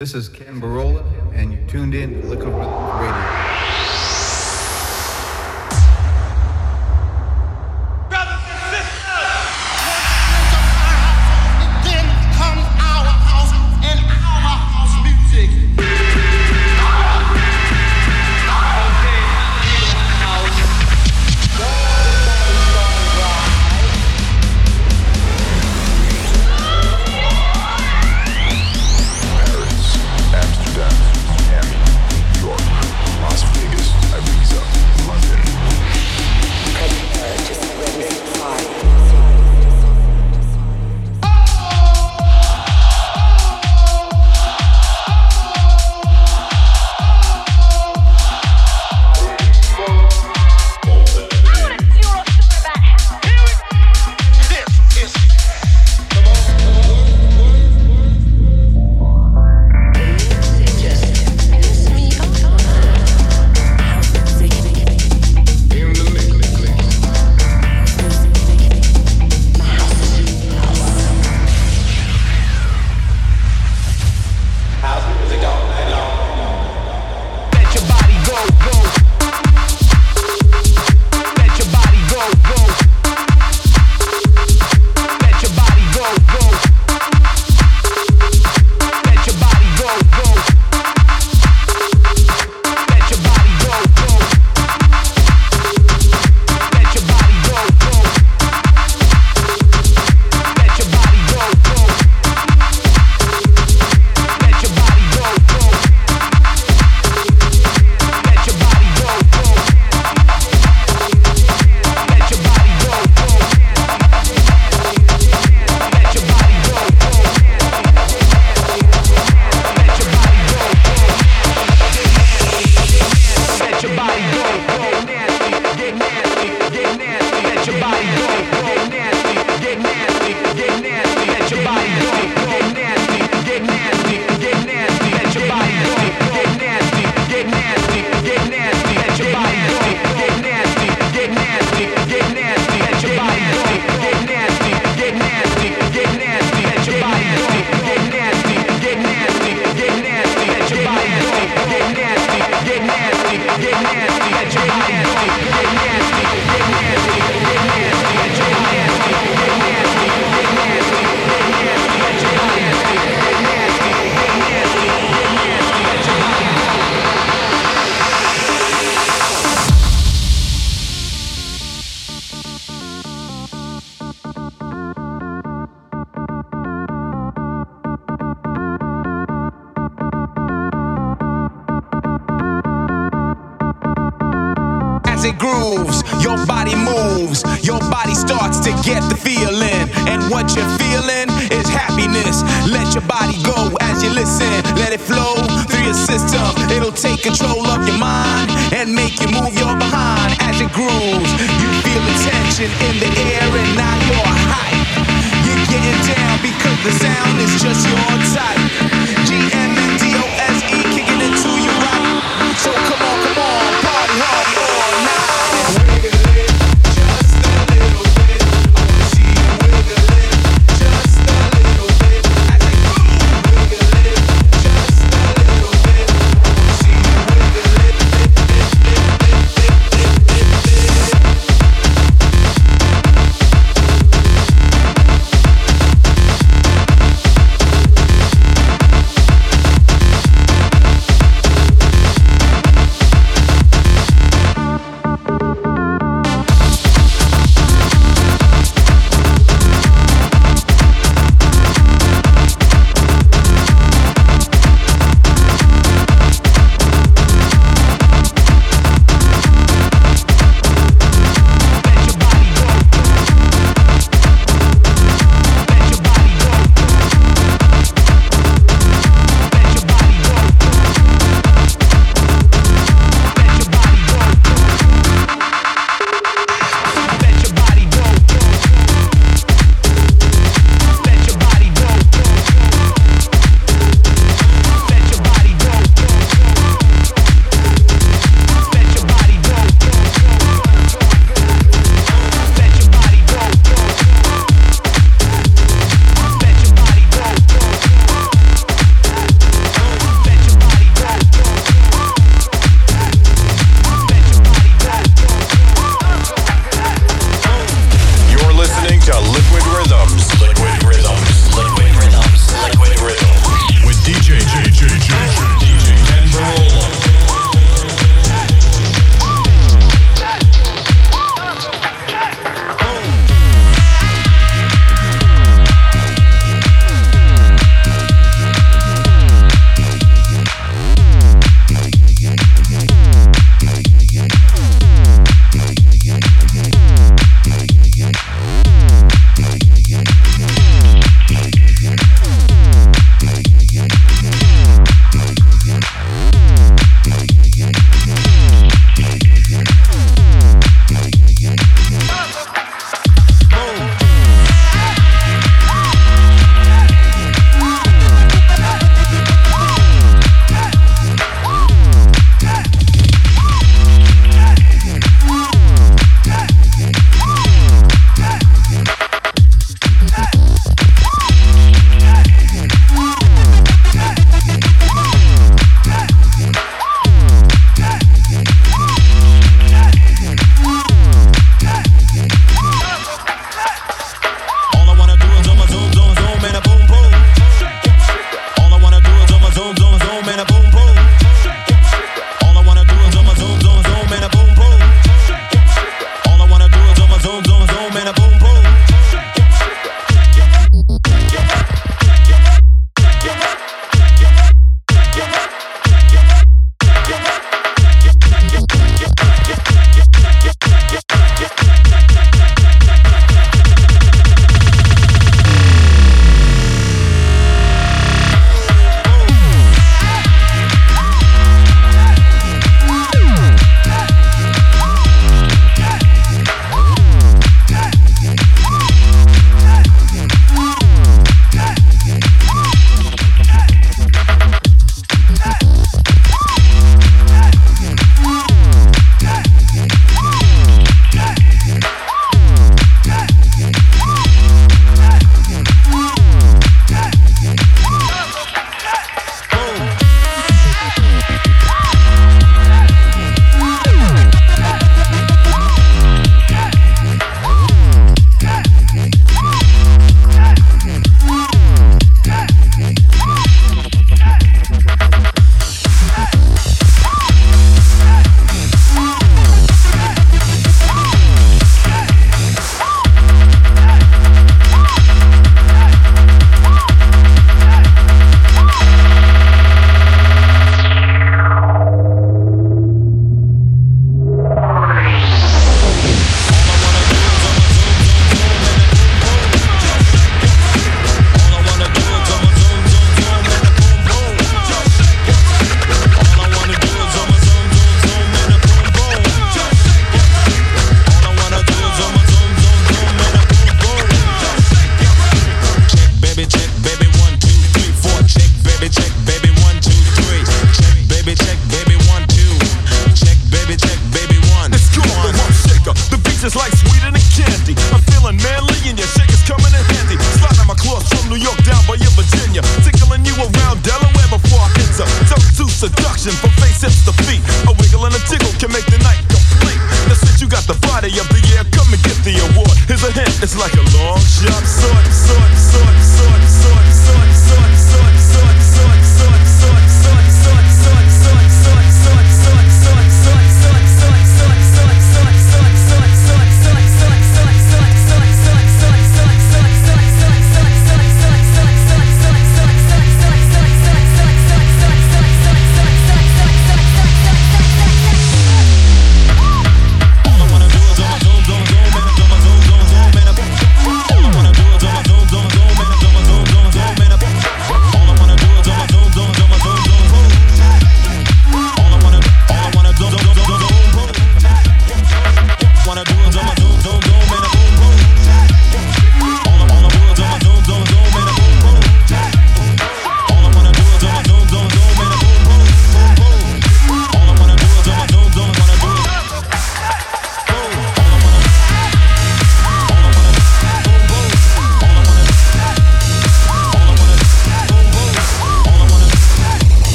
This is Kenn Burrola, and you tuned in to Liquid Rhythm Radio.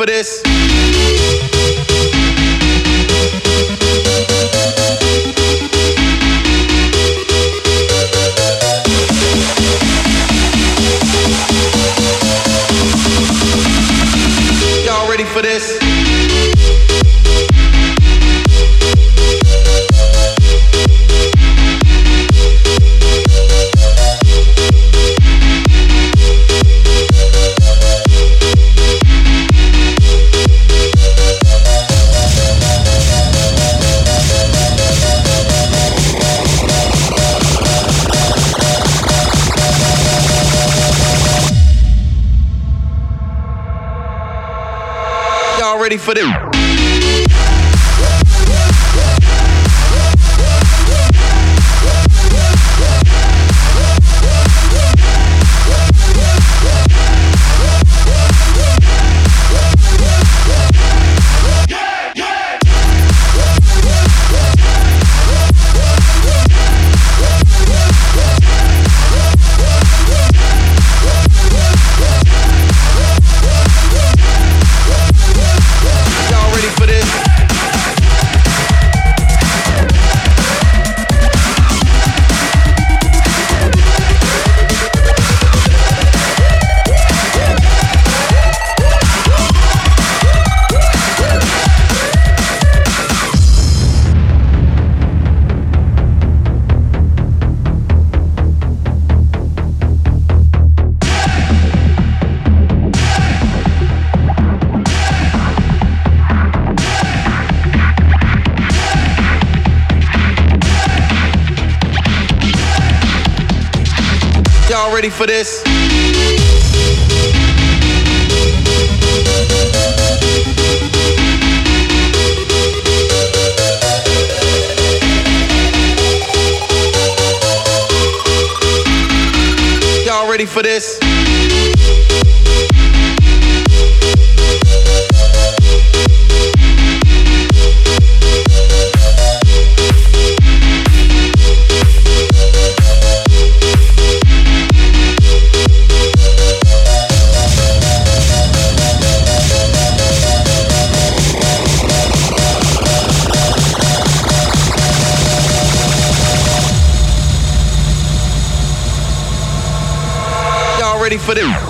For this? Ready for this? Y'all ready for this? Ready